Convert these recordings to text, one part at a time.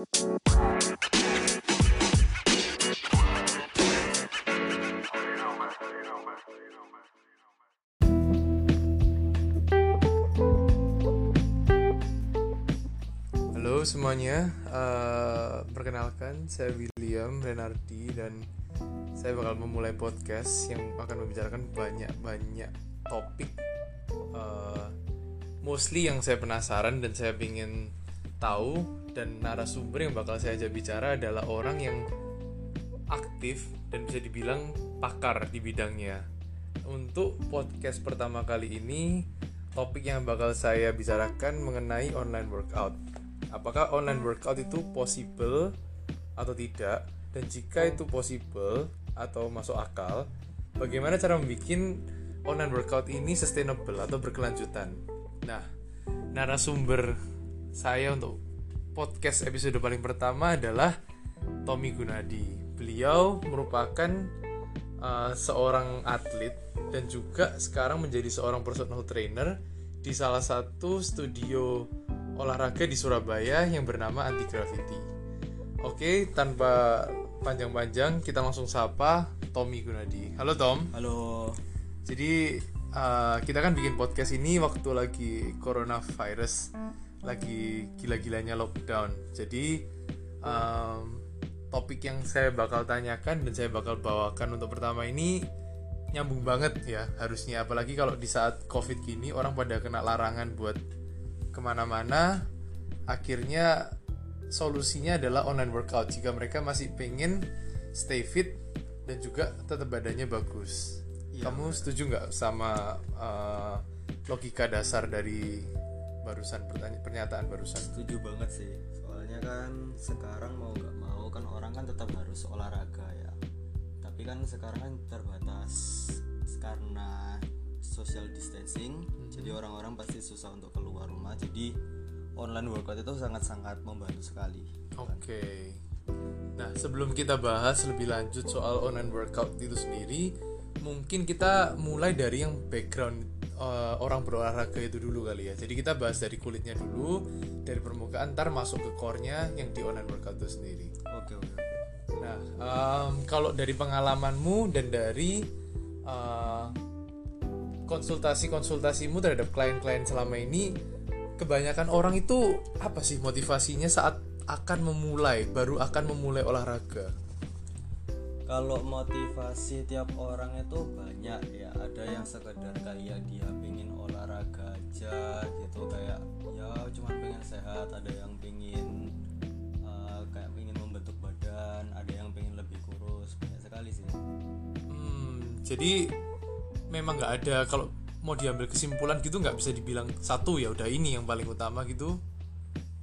Halo semuanya, uh, perkenalkan saya William Renardi dan saya bakal memulai podcast yang akan membicarakan banyak-banyak topik uh, mostly yang saya penasaran dan saya ingin tahu dan narasumber yang bakal saya ajak bicara adalah orang yang aktif dan bisa dibilang pakar di bidangnya. Untuk podcast pertama kali ini, topik yang bakal saya bicarakan mengenai online workout. Apakah online workout itu possible atau tidak? Dan jika itu possible atau masuk akal, bagaimana cara membuat online workout ini sustainable atau berkelanjutan? Nah, narasumber saya untuk podcast episode paling pertama adalah Tommy Gunadi. Beliau merupakan uh, seorang atlet dan juga sekarang menjadi seorang personal trainer di salah satu studio olahraga di Surabaya yang bernama Anti Gravity. Oke, tanpa panjang-panjang kita langsung sapa Tommy Gunadi. Halo Tom. Halo. Jadi uh, kita kan bikin podcast ini waktu lagi coronavirus lagi gila-gilanya lockdown. Jadi um, topik yang saya bakal tanyakan dan saya bakal bawakan untuk pertama ini nyambung banget ya harusnya. Apalagi kalau di saat covid gini orang pada kena larangan buat ke mana-mana akhirnya solusinya adalah online workout. Jika mereka masih pengen stay fit dan juga tetap badannya bagus. Ya, kamu setuju nggak sama uh, logika dasar dari barusan pernyataan barusan. Setuju banget sih. Soalnya kan sekarang mau nggak mau kan orang kan tetap harus olahraga ya. Tapi kan sekarang kan terbatas karena social distancing. Hmm. jadi orang-orang pasti susah untuk keluar rumah. Jadi online workout itu sangat-sangat membantu sekali. Oke. Okay. nah sebelum kita bahas lebih lanjut soal online workout itu sendiri mungkin kita mulai dari yang background uh, orang berolahraga itu dulu kali ya. Jadi kita bahas dari kulitnya dulu dari permukaan ntar masuk ke core-nya yang di online workout itu sendiri. Oke okay, oke. Okay. nah um, kalau dari pengalamanmu dan dari uh, konsultasi-konsultasimu terhadap klien-klien selama ini kebanyakan orang itu apa sih motivasinya saat akan memulai baru akan memulai olahraga kalau motivasi tiap orang itu banyak ya. Ada yang sekedar kayak dia pengen olahraga aja gitu kayak ya cuma pengen sehat ada yang pengen uh, kayak pengen membentuk badan ada yang pengen lebih kurus banyak sekali sih. Hmm, jadi memang nggak ada. Kalau mau diambil kesimpulan gitu nggak bisa dibilang satu ya udah ini yang paling utama gitu.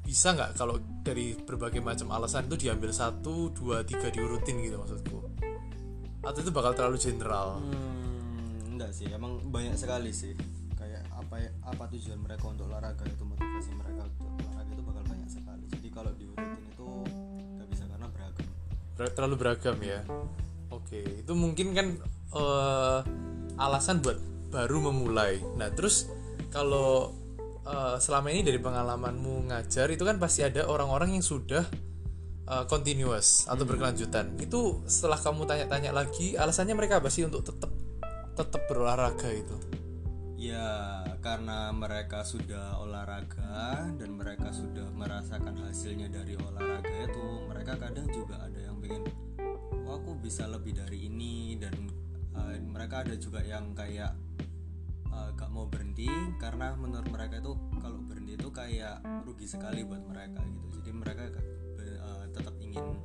Bisa nggak kalau dari berbagai macam alasan itu diambil satu dua tiga diurutin gitu maksudku atau itu bakal terlalu general. Hmm, enggak sih emang banyak sekali sih. Kayak apa ya, apa tujuan mereka untuk olahraga itu motivasi mereka untuk olahraga itu bakal banyak sekali. Jadi kalau diurutin itu nggak bisa karena beragam. Terlalu beragam ya? Oke itu mungkin kan uh, alasan buat baru memulai. Nah, terus kalau uh, selama ini dari pengalamanmu ngajar itu kan pasti ada orang-orang yang sudah uh, continuous atau hmm. berkelanjutan. Itu setelah kamu tanya-tanya lagi, alasannya mereka apa sih untuk tetap tetap berolahraga itu? Ya, karena mereka sudah olahraga dan mereka sudah merasakan hasilnya dari olahraga itu, mereka kadang juga ada yang pengen, oh aku bisa lebih dari ini dan uh, mereka ada juga yang kayak uh, gak mau berhenti karena menurut mereka itu kalau berhenti itu kayak rugi sekali buat mereka gitu jadi mereka ingin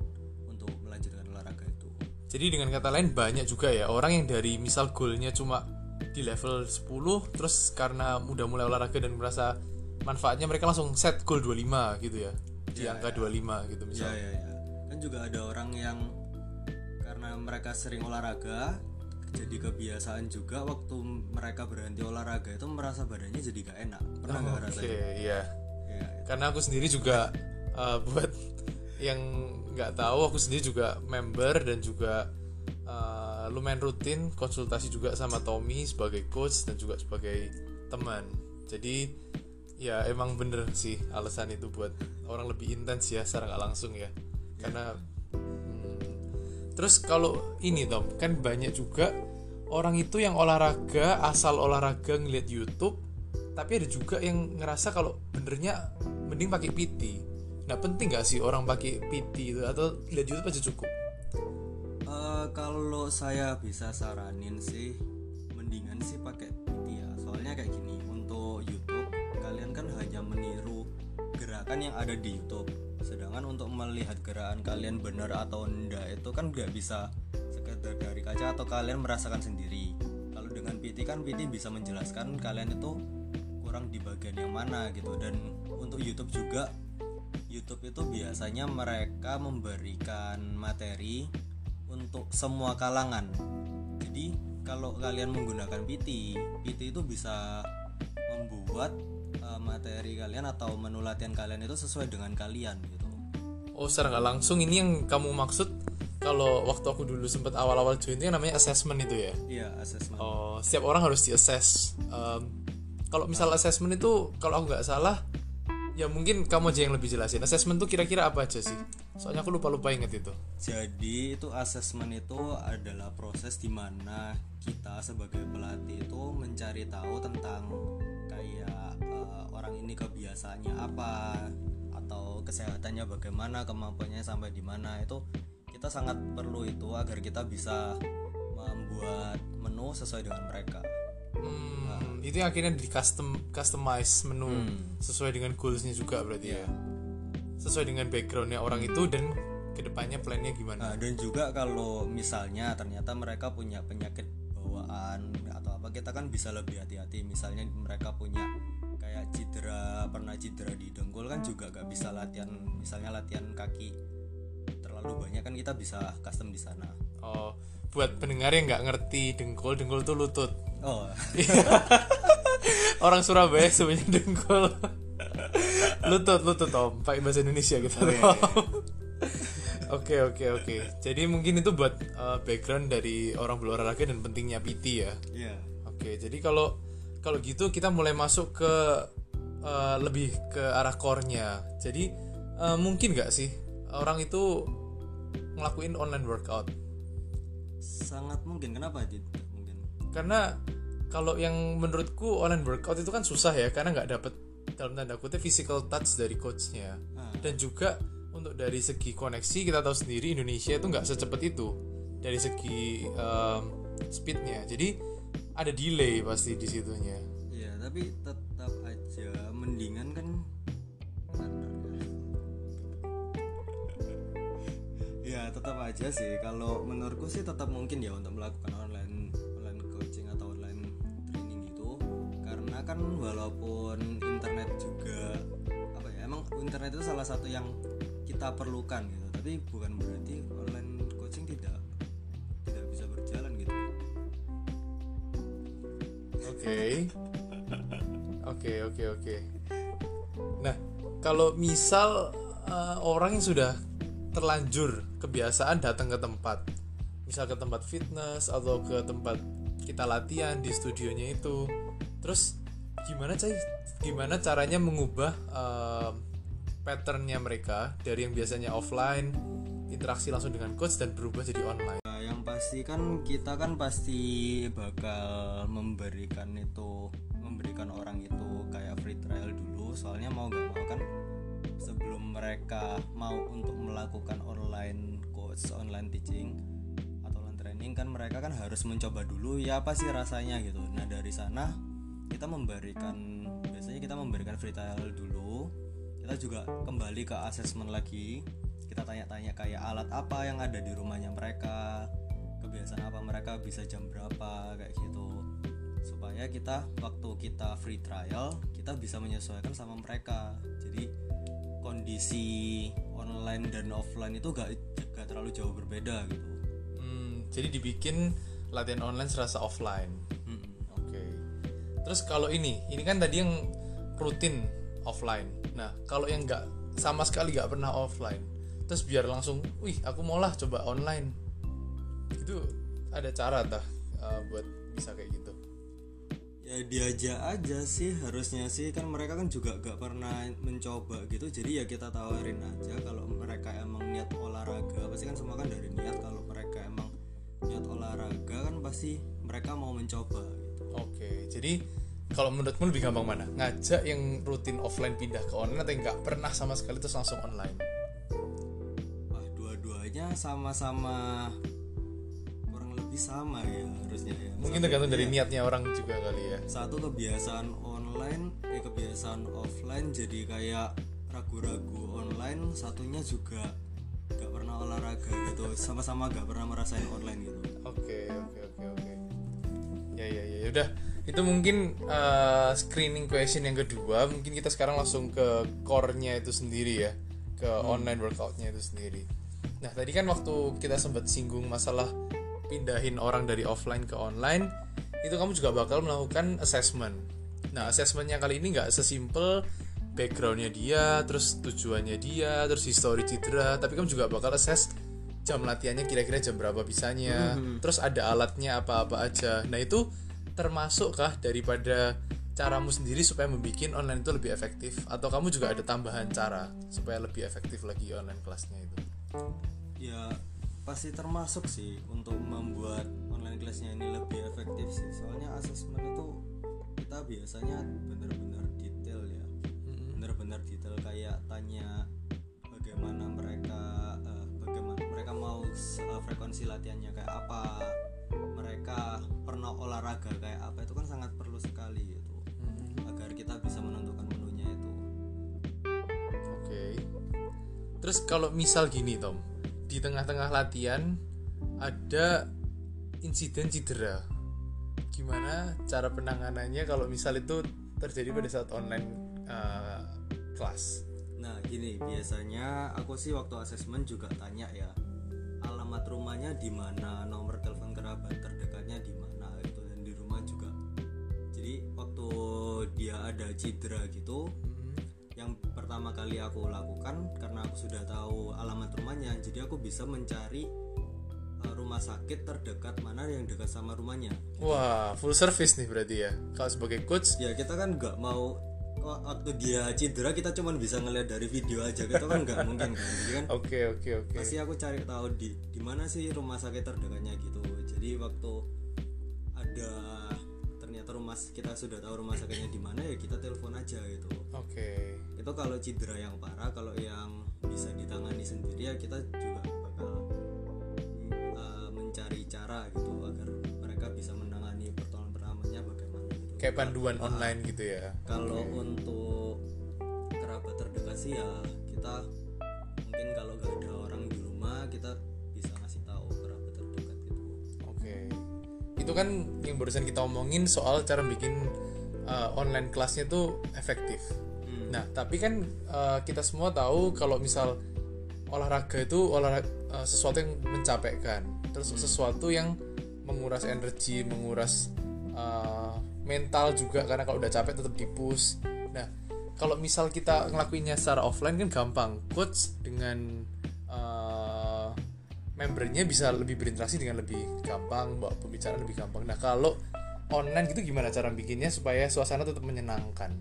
untuk melanjutkan olahraga itu jadi dengan kata lain banyak juga ya orang yang dari misal goalnya cuma di level 10 terus karena udah mulai olahraga dan merasa manfaatnya mereka langsung set goal 25 gitu ya di ya, angka ya. 25 gitu misalnya ya, ya, ya. kan juga ada orang yang karena mereka sering olahraga jadi kebiasaan juga waktu mereka berhenti olahraga itu merasa badannya jadi gak enak pernah oh, nggak okay, iya. iya karena aku sendiri juga uh, buat yang nggak tahu aku sendiri juga member dan juga uh, lumayan rutin konsultasi juga sama Tommy sebagai coach dan juga sebagai teman. Jadi ya emang bener sih alasan itu buat orang lebih intens ya secara nggak langsung ya. Karena hmm, terus kalau ini Tom kan banyak juga orang itu yang olahraga asal olahraga ngeliat YouTube tapi ada juga yang ngerasa kalau benernya mending pakai PT nah penting nggak sih orang pakai PT itu? Atau lihat YouTube aja cukup? Eh, kalau saya bisa saranin sih mendingan sih pakai PT ya. Soalnya kayak gini untuk YouTube kalian kan hanya meniru gerakan yang ada di YouTube. Sedangkan untuk melihat gerakan kalian benar atau enggak itu kan nggak bisa sekedar dari kaca atau kalian merasakan sendiri. Kalau dengan PT kan PT bisa menjelaskan kalian itu kurang di bagian yang mana gitu. Dan untuk YouTube juga YouTube itu biasanya mereka memberikan materi untuk semua kalangan. Jadi kalau kalian menggunakan PT, PT itu bisa membuat uh, materi kalian atau menu latihan kalian itu sesuai dengan kalian gitu. oh secara nggak langsung ini yang kamu maksud kalau waktu aku dulu sempat awal-awal join itu yang namanya assessment itu ya Iya, assessment. Oh, setiap orang harus di assess. kalau misal assessment itu kalau aku nggak salah, ya mungkin kamu aja yang lebih jelasin. Assessment tuh kira-kira apa aja sih? Soalnya aku lupa-lupa inget itu. Jadi itu assessment itu adalah proses di mana kita sebagai pelatih itu mencari tahu tentang kayak eh, orang ini kebiasaannya apa atau kesehatannya bagaimana, kemampuannya sampai di mana itu kita sangat perlu itu agar kita bisa membuat menu sesuai dengan mereka. Hmm, itu yang akhirnya di custom customize menu sesuai dengan goalsnya juga berarti ya. Sesuai dengan backgroundnya orang itu dan ke depannya plannya gimana? Nah, dan juga kalau misalnya ternyata mereka punya penyakit bawaan atau apa kita kan bisa lebih hati-hati misalnya mereka punya kayak cedera pernah cedera di dengkul kan juga gak bisa latihan misalnya latihan kaki terlalu banyak kan kita bisa custom di sana Oh, buat pendengar yang nggak ngerti dengkul, dengkul tuh lutut. Oh Orang Surabaya sebenarnya dengkul. lutut, lutut Om. Pakai bahasa Indonesia gitu. Oke, oke, oke. Jadi mungkin itu buat uh, background dari orang berolahraga dan pentingnya PT ya. iya Oke, jadi kalau kalau gitu kita mulai masuk ke uh, lebih ke arah core-nya. Jadi uh, mungkin nggak sih orang itu ngelakuin online workout? sangat mungkin kenapa mungkin karena kalau yang menurutku online workout itu kan susah ya karena nggak dapet dalam tanda kutip physical touch dari coachnya. Ah. dan juga untuk dari segi koneksi kita tahu sendiri Indonesia itu nggak secepat itu dari segi um, speednya. Jadi ada delay pasti di situnya. Iya, tapi tetap aja mendingan kan Ya, tetap aja sih. Kalau menurutku sih tetap mungkin ya untuk melakukan walaupun internet juga apa ya, emang internet itu salah satu yang kita perlukan gitu. Tapi bukan berarti online coaching tidak tidak bisa berjalan gitu. Oke. Oke, oke, oke. Nah, kalau misal uh, orang yang sudah terlanjur kebiasaan datang ke tempat, misal ke tempat fitness atau ke tempat kita latihan di studionya itu, terus gimana cai? Gimana caranya mengubah um, patternnya mereka dari yang biasanya offline interaksi langsung dengan coach dan berubah jadi online? Nah, yang pasti kan kita kan pasti bakal memberikan itu memberikan orang itu kayak free trial dulu soalnya mau nggak mau kan sebelum mereka mau untuk melakukan online coach online teaching atau online training kan mereka kan harus mencoba dulu ya apa sih rasanya gitu nah dari sana kita memberikan biasanya kita memberikan free trial dulu. Kita juga kembali ke assessment lagi. Kita tanya-tanya kayak alat apa yang ada di rumahnya mereka kebiasaan apa mereka bisa jam berapa kayak gitu. Supaya kita waktu kita free trial kita bisa menyesuaikan sama mereka. Jadi kondisi online dan offline itu gak, gak terlalu jauh berbeda gitu. Hmm, jadi dibikin latihan online serasa offline. Terus kalau ini, ini kan tadi yang rutin offline. Nah, kalau yang nggak sama sekali nggak pernah offline, terus biar langsung, wih, aku mau lah coba online. Itu ada cara tah uh, buat bisa kayak gitu. ya diajak aja sih harusnya sih kan mereka kan juga gak pernah mencoba gitu jadi ya kita tawarin aja kalau mereka emang niat olahraga pasti kan semua kan dari niat kalau mereka emang niat olahraga kan pasti mereka mau mencoba oke jadi kalau menurutmu lebih gampang mana? Ngajak yang rutin offline pindah ke online atau nggak pernah sama sekali terus langsung online? Wah dua-duanya sama-sama kurang lebih sama ya harusnya ya. Mungkin Satu- tergantung dari iya. niatnya orang juga kali ya. Satu kebiasaan online eh kebiasaan offline jadi kayak ragu-ragu online satunya juga gak pernah olahraga gitu sama-sama gak pernah merasain online gitu. Oke oke oke oke. Ya ya ya udah itu mungkin uh, screening question yang kedua. Mungkin kita sekarang langsung ke core-nya itu sendiri ya ke online workoutnya itu sendiri. Nah tadi kan waktu kita sempat singgung masalah pindahin orang dari offline ke online itu kamu juga bakal melakukan assessment. Nah assessmentnya kali ini nggak sesimpel backgroundnya dia terus tujuannya dia terus history cedera tapi kamu juga bakal assess jam latihannya kira-kira jam berapa bisanya. Terus ada alatnya apa-apa aja. Nah itu termasukkah daripada caramu sendiri supaya membuat online itu lebih efektif? Atau kamu juga ada tambahan cara supaya lebih efektif lagi online kelasnya itu? Ya pasti termasuk sih untuk membuat online kelasnya ini lebih efektif sih. Soalnya asesmen itu kita biasanya benar-benar detail ya. Benar-benar detail kayak tanya bagaimana mereka eh, bagaimana mereka mau eh, frekuensi latihannya kayak apa mereka pernah olahraga kayak apa itu kan sangat perlu sekali gitu agar kita bisa menentukan menunya itu Oke. Terus kalau misal gini Tom, di tengah-tengah latihan ada insiden cedera. Gimana cara penanganannya kalau misal itu terjadi pada saat online uh, kelas? Nah gini biasanya aku sih waktu asesmen juga tanya ya alamat rumahnya di mana nomor telepon kerabat terdekatnya di mana gitu dan di rumah juga. Jadi waktu dia ada cedera gitu yang pertama kali aku lakukan karena aku sudah tahu alamat rumahnya jadi aku bisa mencari uh, rumah sakit terdekat mana yang dekat sama rumahnya. Wah, full service nih berarti ya. Kalau sebagai coach, ya kita kan nggak mau waktu dia cedera kita cuman bisa ngeliat dari video aja gitu kan nggak mungkin kan jadi kan? Oke oke oke. pasti aku cari tahu di di mana sih rumah sakit terdekatnya gitu jadi waktu ada ternyata rumah kita sudah tahu rumah sakitnya di mana ya kita telepon aja gitu Oke. itu kalau cedera yang parah kalau yang bisa ditangani sendiri ya kita juga bakal uh, mencari cara gitu agar mereka bisa menangani pertolongan pertamanya bagaimana gitu Kayak panduan online gitu ya. kalau untuk kerabat terdekat sih ya kita mungkin kalau gak Itu kan yang barusan kita omongin soal cara bikin uh, online kelasnya tuh efektif. Hmm. Nah, tapi kan uh, kita semua tahu kalau misal olahraga itu olahraga uh, sesuatu yang mencapaikan, terus sesuatu yang menguras energi, menguras uh, mental juga karena kalau udah capek tetap dipush. Nah, kalau misal kita ngelakuinnya secara offline kan gampang. Coach dengan membernya bisa lebih berinteraksi dengan lebih gampang, bawa pembicaraan lebih gampang. Nah, kalau online gitu gimana cara bikinnya supaya suasana tetap menyenangkan?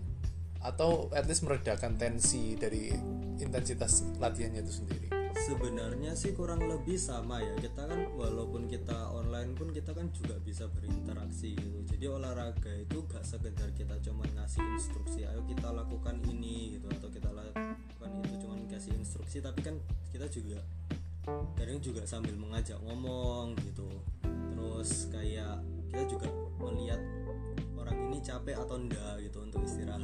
Atau at least meredakan tensi dari intensitas latihannya itu sendiri? sebenarnya sih kurang lebih sama ya kita kan walaupun kita online pun kita kan juga bisa berinteraksi gitu jadi olahraga itu gak sekedar kita cuma ngasih instruksi ayo kita lakukan ini gitu atau kita lakukan itu cuma kasih instruksi tapi kan kita juga kadang juga sambil mengajak ngomong gitu terus kayak kita juga melihat orang ini capek atau enggak gitu untuk istirahat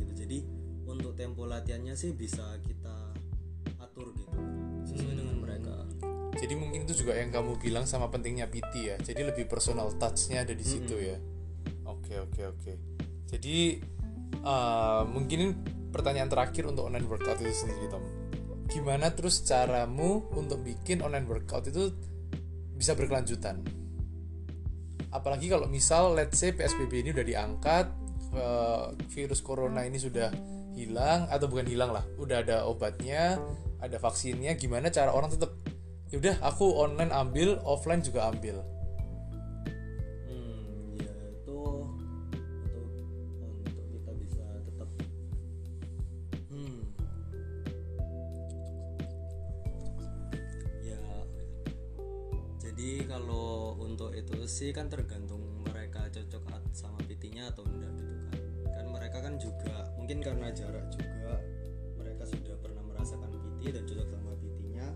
gitu jadi untuk tempo latihannya sih bisa kita atur gitu sesuai dengan mereka Jadi mungkin itu juga yang kamu bilang sama pentingnya PT ya. Jadi lebih personal touch-nya ada di situ ya. Oke oke oke. Jadi uh, mungkin pertanyaan terakhir untuk online workout itu sendiri Tom. Gimana terus caramu untuk bikin online workout itu bisa berkelanjutan? Apalagi kalau misal let's say PSBB ini udah diangkat, uh, virus corona ini sudah hilang atau bukan hilang lah, udah ada obatnya, ada vaksinnya. Gimana cara orang tetap yaudah aku online ambil, offline juga ambil. Sih kan tergantung mereka cocok sama PT-nya atau enggak gitu kan. Kan mereka kan juga mungkin karena jarak juga mereka sudah pernah merasakan PT dan cocok sama PT-nya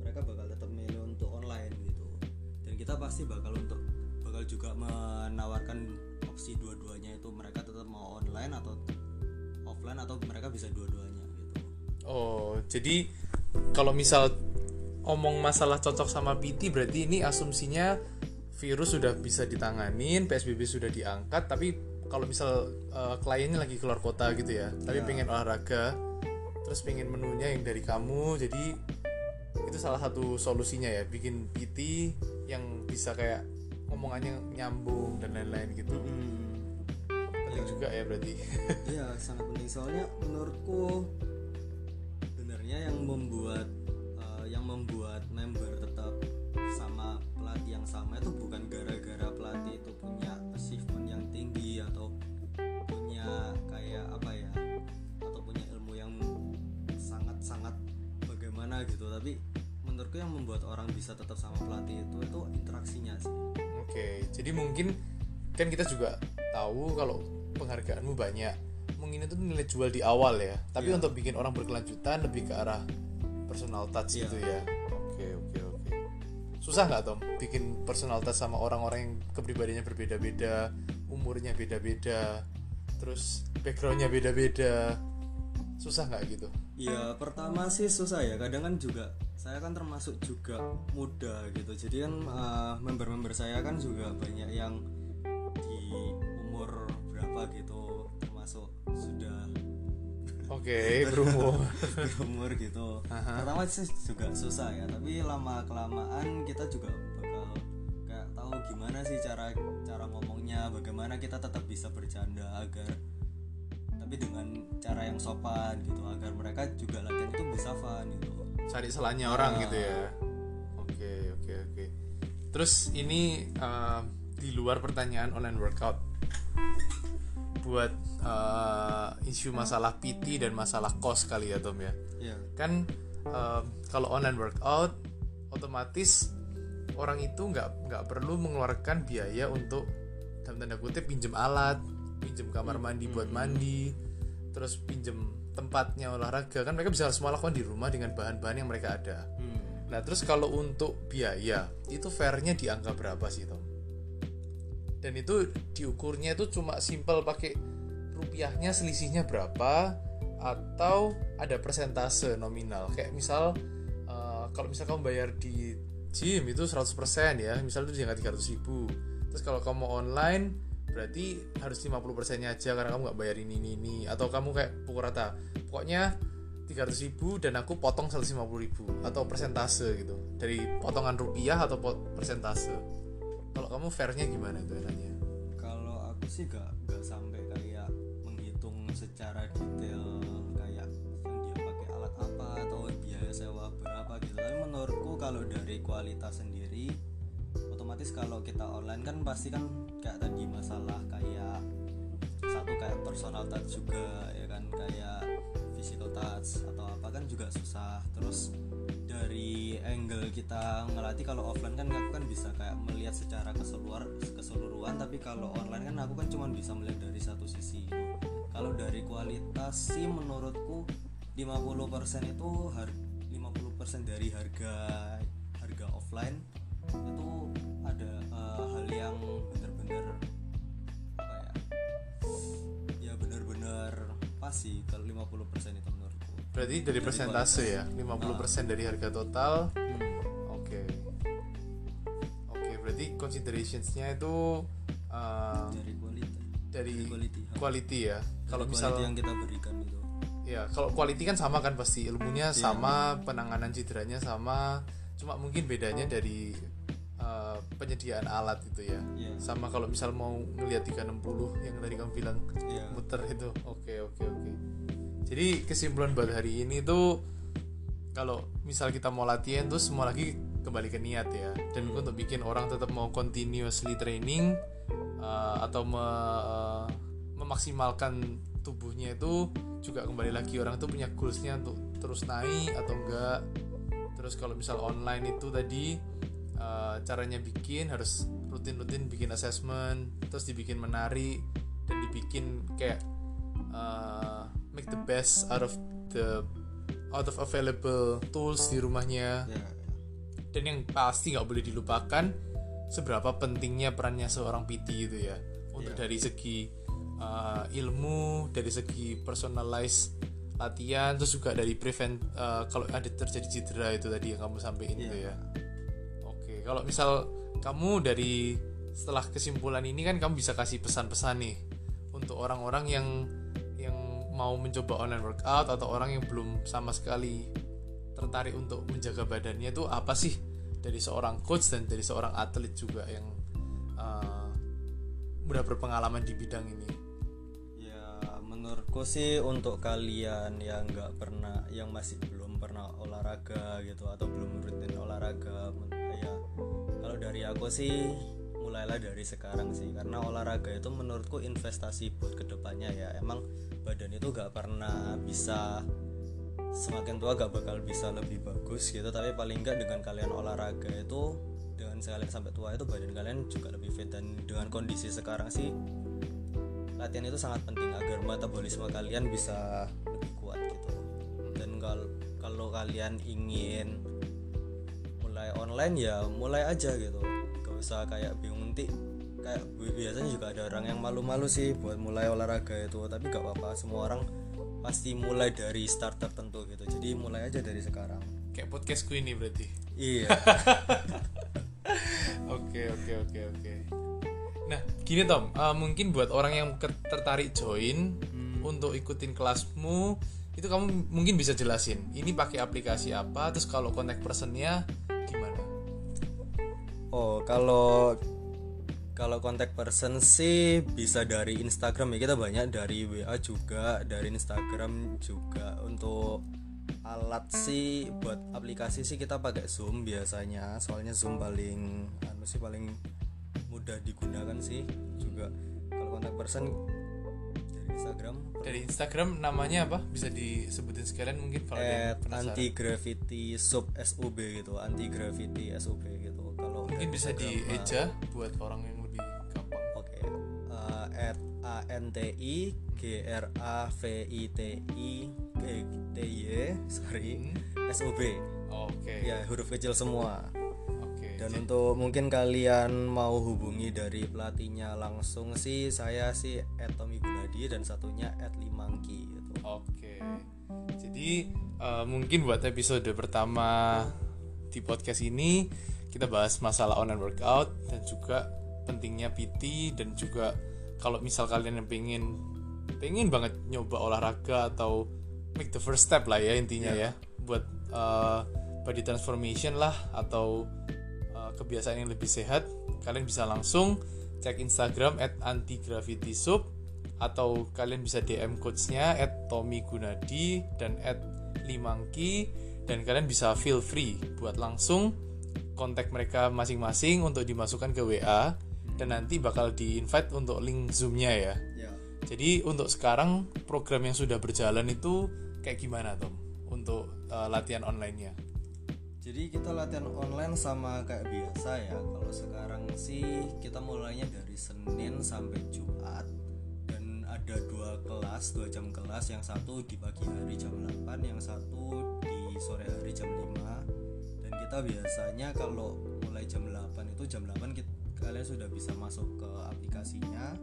mereka bakal tetap milih untuk online gitu. Dan kita pasti bakal untuk bakal juga menawarkan opsi dua-duanya itu mereka tetap mau online atau offline atau mereka bisa dua-duanya gitu. Oh, jadi kalau misal omong masalah cocok sama PT berarti ini asumsinya virus sudah bisa ditanganin, PSBB sudah diangkat, tapi kalau misal eh, kliennya lagi keluar kota gitu ya, tapi pengen olahraga, terus pengen menunya yang dari kamu, jadi itu salah satu solusinya ya, bikin PT yang bisa kayak ngomongannya nyambung dan lain-lain gitu. Penting juga ya berarti. Iya sangat penting soalnya menurutku sebenarnya yang membuat eh, yang membuat member tetap pelatih yang sama itu bukan gara-gara pelatih itu punya achievement yang tinggi atau punya kayak apa ya atau punya ilmu yang sangat-sangat bagaimana gitu tapi menurutku yang membuat orang bisa tetap sama pelatih itu itu interaksinya sih Oke, jadi mungkin kan kita juga tahu kalau penghargaanmu banyak. Mungkin itu nilai jual di awal ya. Tapi untuk bikin orang berkelanjutan lebih ke arah personal touch Iya. gitu ya. Susah nggak Tom bikin personal touch sama orang-orang yang kepribadiannya berbeda-beda, umurnya beda-beda, terus backgroundnya beda-beda. Susah nggak gitu? Ya pertama sih susah ya kadang kan juga saya kan termasuk juga muda gitu jadi kan eh, member-member saya kan juga banyak yang di umur berapa gitu termasuk sudah Oke, berumur. berumur gitu. Pertama sih juga susah ya tapi lama kelamaan kita juga bakal kayak tahu gimana sih cara cara ngomongnya bagaimana kita tetap bisa bercanda agar tapi dengan cara yang sopan gitu agar mereka juga latihan itu bisa fun gitu. Cari salahnya orang gitu ya. Oke oke oke. Terus ini eh, di luar pertanyaan online workout buat eh, isu masalah PT dan masalah cost kali ya Tom ya. Ya kan eh, kalau online workout otomatis orang itu nggak nggak perlu mengeluarkan biaya untuk dalam tanda kutip pinjem alat pinjem kamar mandi buat mandi terus pinjem tempatnya olahraga. Kan mereka bisa semua lakukan di rumah dengan bahan-bahan yang mereka ada. Hmm. nah terus kalau untuk biaya itu fairnya di angka berapa sih Tom dan itu diukurnya itu cuma simple pakai rupiahnya selisihnya berapa atau ada persentase nominal. Kayak misal eh, kalau misal kamu bayar di gym itu 100% ya misal itu jangan 300 ribu. Terus kalau kamu online berarti harus 50% nya aja karena kamu nggak bayar ini ini ini. Atau kamu kayak pukul rata pokoknya 300 ribu dan aku potong 150 ribu. Atau persentase gitu. Dari potongan rupiah atau persentase kalau kamu fairnya gimana itu enaknya? Kalau aku sih gak gak sampai kayak menghitung secara detail kayak dia pakai alat apa atau biaya sewa berapa gitu. Tapi menurutku kalau dari kualitas sendiri otomatis kalau kita online kan pasti kan kayak tadi masalah kayak satu kayak personal touch juga ya kan? Kayak physical touch atau apa kan juga susah. Terus dari angle kita ngelatih kalau offline kan aku kan bisa kayak melihat secara keseluruhan keseluruhan tapi kalau online kan aku kan cuma bisa melihat dari satu sisi gitu. kalau dari kualitas sih menurutku 50% itu har 50% dari harga harga offline itu ada eh, hal yang benar-benar apa ya ya benar-benar pas sih kalau 50% itu menurutku berarti dari persentase ya? 50% dari harga total? Hmm. oke. Oke berarti considerationsnya itu uh, dari quality. dari quality quality ya. Kalau Dari misal yang kita berikan itu. Ya kalau quality kan sama kan pasti. Ilmunya sama penanganan cederanya sama. Cuma mungkin bedanya dari uh, penyediaan alat itu ya. Iya. sama kalau misal mau ngelihat 360 yang tadi kamu bilang Iya. muter itu. Oke oke oke jadi kesimpulan buat hari ini tuh kalau misal kita mau latihan tuh semua lagi kembali ke niat ya. Dan untuk bikin orang tetap mau continuously training uh, atau me- memaksimalkan tubuhnya itu juga kembali lagi. Orang tuh punya goalsnya untuk terus naik atau enggak. Terus kalau misal online itu tadi uh, caranya bikin harus rutin-rutin bikin assessment terus dibikin menarik dan dibikin kayak uh, make the best out of the out of available tools di rumahnya ya dan yang pasti nggak boleh dilupakan seberapa pentingnya perannya seorang PT itu ya untuk Iya. dari segi uh, ilmu dari segi personalized latihan terus juga dari prevent uh, kalau ada terjadi cedera itu tadi yang kamu sampaikan Iya. itu ya oke kalau misal kamu dari setelah kesimpulan ini kan kamu bisa kasih pesan-pesan nih untuk orang-orang yang mau mencoba online workout atau orang yang belum sama sekali tertarik untuk menjaga badannya itu apa sih? Dari seorang coach dan dari seorang atlet juga yang uh, berpengalaman di bidang ini. Ya menurutku sih untuk kalian yang nggak pernah yang masih belum pernah olahraga gitu atau belum rutin olahraga ya kalau dari aku sih mulailah dari sekarang sih. Karena olahraga itu menurutku investasi buat ke depannya ya. Emang badan itu nggak pernah bisa semakin tua gak bakal bisa lebih bagus gitu. Tapi paling nggak dengan kalian olahraga itu dengan kalian sampai tua itu badan kalian juga lebih fit. Dan dengan kondisi sekarang sih latihan itu sangat penting agar metabolisme kalian bisa lebih kuat gitu. Dan kalau kalau kalian ingin mulai online ya mulai aja gitu. Gak usah kayak bingung nanti kayak bi- biasanya juga ada orang yang malu-malu sih buat mulai olahraga itu tapi gak apa-apa semua orang pasti mulai dari start tertentu gitu jadi mulai aja dari sekarang kayak podcastku ini berarti iya Oke oke oke oke. Nah gini Tom, uh, mungkin buat orang yang tertarik join untuk ikutin kelasmu, itu kamu mungkin bisa jelasin. Ini pakai aplikasi apa? Terus kalau contact personnya gimana? Oh, kalau kalau kontak person sih bisa dari Instagram ya kita banyak dari WA juga, dari Instagram juga untuk alat sih buat aplikasi sih kita pakai Zoom biasanya. Soalnya Zoom paling anu sih paling mudah digunakan sih juga. Kalau kontak person dari Instagram Dari Instagram namanya apa? Bisa disebutin sekalian mungkin kalau ada anti gravity sub sub gitu anti gravity sub gitu kalau Mungkin bisa dieja buat orang yang a n t i g r a v i t i g t y sorry s o b Oke. ya huruf kecil semua. Oke. Dan Jadi- untuk mungkin kalian mau hubungi dari pelatihnya langsung sih saya sih at Tommy Gunadi dan satunya at Limangki gitu. Oke. Jadi eh, mungkin buat episode pertama di podcast ini kita bahas masalah online workout dan juga pentingnya PT dan juga kalau misal kalian yang pengen pengen banget nyoba olahraga atau make the first step lah ya intinya ya. Buat eh, body transformation lah atau eh, kebiasaan yang lebih sehat kalian bisa langsung cek Instagram at antigravitysub atau kalian bisa DM coachnya at Tommy Gunadi dan at Limangki dan kalian bisa feel free buat langsung kontak mereka masing-masing untuk dimasukkan ke WA dan nanti bakal di invite untuk link zoomnya ya Ya. jadi untuk sekarang program yang sudah berjalan itu kayak gimana Tom untuk uh, latihan online-nya Jadi kita latihan online sama kayak biasa ya. Kalau sekarang sih kita mulainya dari Senin sampai Jumat dan ada dua kelas, dua jam kelas. Yang satu di pagi hari jam 8, yang satu di sore hari jam 5. Dan kita biasanya kalau mulai jam 8 itu jam 8 kita, kalian sudah bisa masuk ke aplikasinya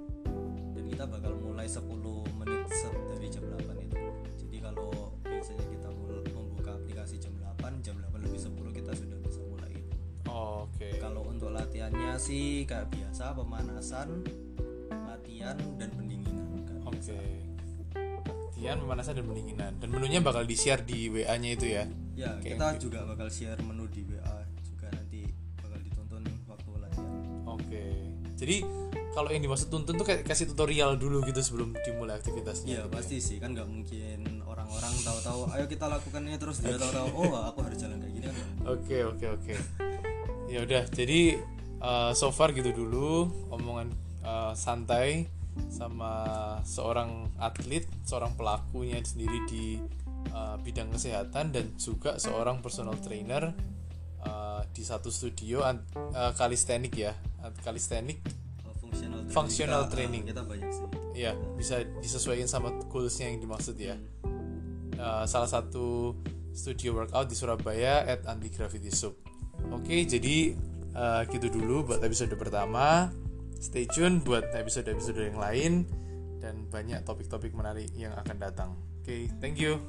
dan kita bakal mulai 10 menit dari jam 8 itu. Jadi kalau biasanya kita membuka aplikasi jam 8, jam 8 lebih 10 kita sudah bisa mulai itu. oke Kalau untuk latihannya sih kayak biasa pemanasan, latihan dan pendinginan. Oke biasa. latihan pemanasan dan pendinginan dan menunya bakal di share di WA-nya itu ya Ya, kita juga bakal share menu di WA Jadi kalau yang dimaksud tuntun tuh kayak kasih tutorial dulu gitu sebelum dimulai aktivitasnya. Iya gitu ya? pasti sih kan nggak mungkin orang-orang tahu-tahu ayo kita lakukan ini terus dia tahu-tahu oh aku harus jalan kayak gini kan. Oke oke oke. Ya udah. Jadi uh, so far gitu dulu omongan uh, santai sama seorang atlet, seorang pelakunya sendiri di uh, bidang kesehatan dan juga seorang personal trainer uh, di satu studio uh, kalistenik ya. Kalistenik Oh, functional training. Functional Kita- training. kita banyak sih. Ya bisa disesuaikan sama goalsnya yang dimaksud ya. Uh, salah satu studio workout di Surabaya at Anti Gravity Soup oke jadi uh, gitu dulu buat episode pertama. Stay tune buat episode-episode yang lain dan banyak topik-topik menarik yang akan datang. Oke thank you